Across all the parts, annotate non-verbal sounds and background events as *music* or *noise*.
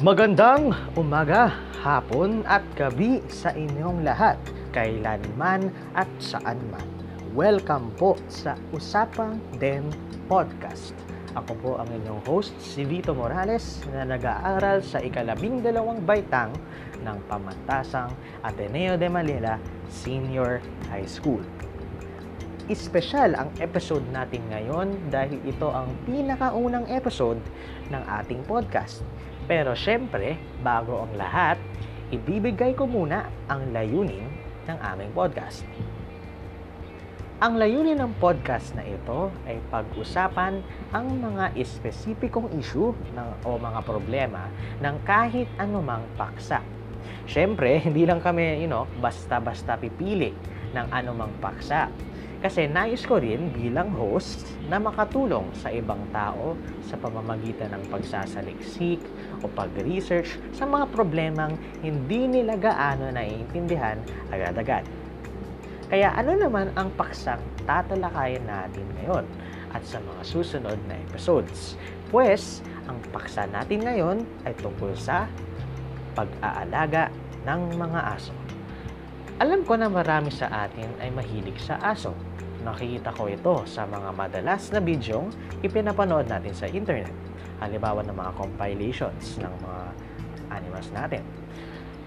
Magandang umaga, hapon at gabi sa inyong lahat, kailanman at saan man. Welcome po sa Usapang Den Podcast. Ako po ang inyong host, si Vito Morales, na nag-aaral sa ikalabing dalawang baitang ng Pamantasang Ateneo de Manila Senior High School. Espesyal ang episode natin ngayon dahil ito ang pinakaunang episode ng ating podcast. Pero syempre, bago ang lahat, ibibigay ko muna ang layunin ng aming podcast. Ang layunin ng podcast na ito ay pag-usapan ang mga espesipikong issue ng, o mga problema ng kahit anumang paksa. Siyempre, hindi lang kami, you know, basta-basta pipili ng anumang paksa. Kasi nais ko rin bilang host na makatulong sa ibang tao sa pamamagitan ng pagsasaliksik o pag-research sa mga problemang hindi nila gaano naiintindihan agad-agad. Kaya ano naman ang paksang tatalakayan natin ngayon at sa mga susunod na episodes? Pues, ang paksa natin ngayon ay tungkol sa pag-aalaga ng mga aso. Alam ko na marami sa atin ay mahilig sa aso. Nakikita ko ito sa mga madalas na bidyong ipinapanood natin sa internet. Halimbawa ng mga compilations ng mga animals natin.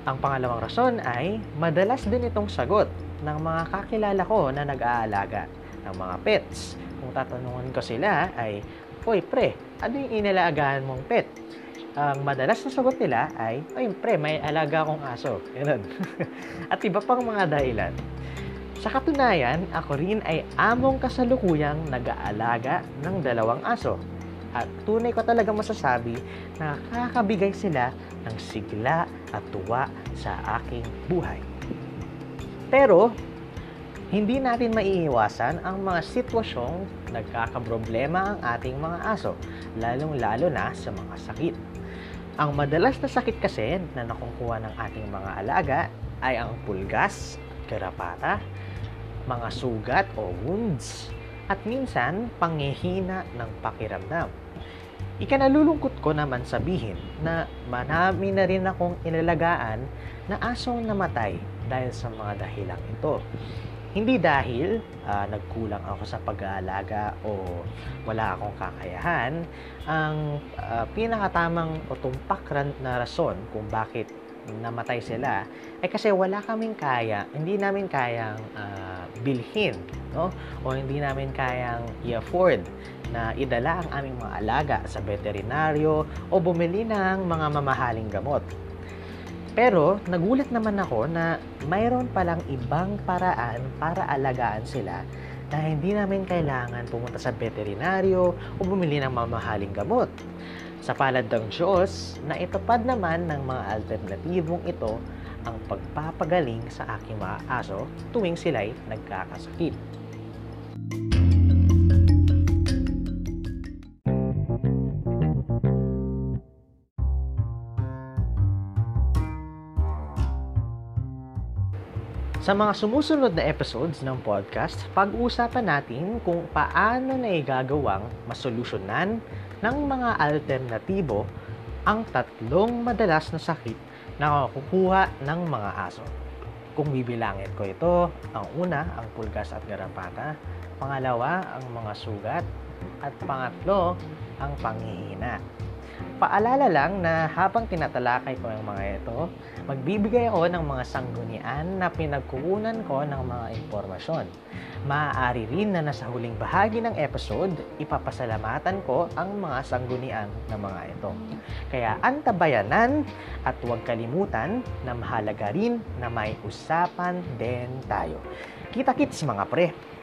Ang pangalawang rason ay madalas din itong sagot ng mga kakilala ko na nag-aalaga ng mga pets. Kung tatanungan ko sila ay, Hoy pre, ano yung inalagaan mong pet? Ang madalas na sagot nila ay, ay pre, may alaga akong aso. Ganun. *laughs* At iba pang mga dahilan. Sa katunayan, ako rin ay among kasalukuyang nag-aalaga ng dalawang aso. At tunay ko talaga masasabi na kakabigay sila ng sigla at tuwa sa aking buhay. Pero, hindi natin maiiwasan ang mga sitwasyong nagkakaproblema ang ating mga aso, lalong-lalo na sa mga sakit. Ang madalas na sakit kasi na nakukuha ng ating mga alaga ay ang pulgas, karapata, mga sugat o wounds, at minsan pangihina ng pakiramdam. Ikanalulungkot ko naman sabihin na marami na rin akong inalagaan na asong namatay dahil sa mga dahilang ito. Hindi dahil uh, nagkulang ako sa pag-aalaga o wala akong kakayahan, ang uh, pinakatamang o tumpak na rason kung bakit namatay sila ay kasi wala kaming kaya, hindi namin kayang uh, bilhin, no? O hindi namin kayang i-afford na idala ang aming mga alaga sa veterinaryo o bumili ng mga mamahaling gamot. Pero nagulat naman ako na mayroon palang ibang paraan para alagaan sila na hindi namin kailangan pumunta sa veterinaryo o bumili ng mamahaling gamot. Sa palad ng Diyos, na itupad naman ng mga alternatibong ito ang pagpapagaling sa aking mga aso tuwing sila'y nagkakasakit. Sa mga sumusunod na episodes ng podcast, pag-uusapan natin kung paano na igagawang masolusyonan ng mga alternatibo ang tatlong madalas na sakit na kukuha ng mga aso. Kung bibilangin ko ito, ang una, ang pulgas at garapata, pangalawa, ang mga sugat, at pangatlo, ang panghihina. Paalala lang na habang tinatalakay ko ang mga ito, magbibigay ako ng mga sanggunian na pinagkukunan ko ng mga impormasyon. Maaari rin na nasa huling bahagi ng episode, ipapasalamatan ko ang mga sanggunian ng mga ito. Kaya antabayanan at huwag kalimutan na mahalaga rin na may usapan din tayo. Kita-kits mga pre!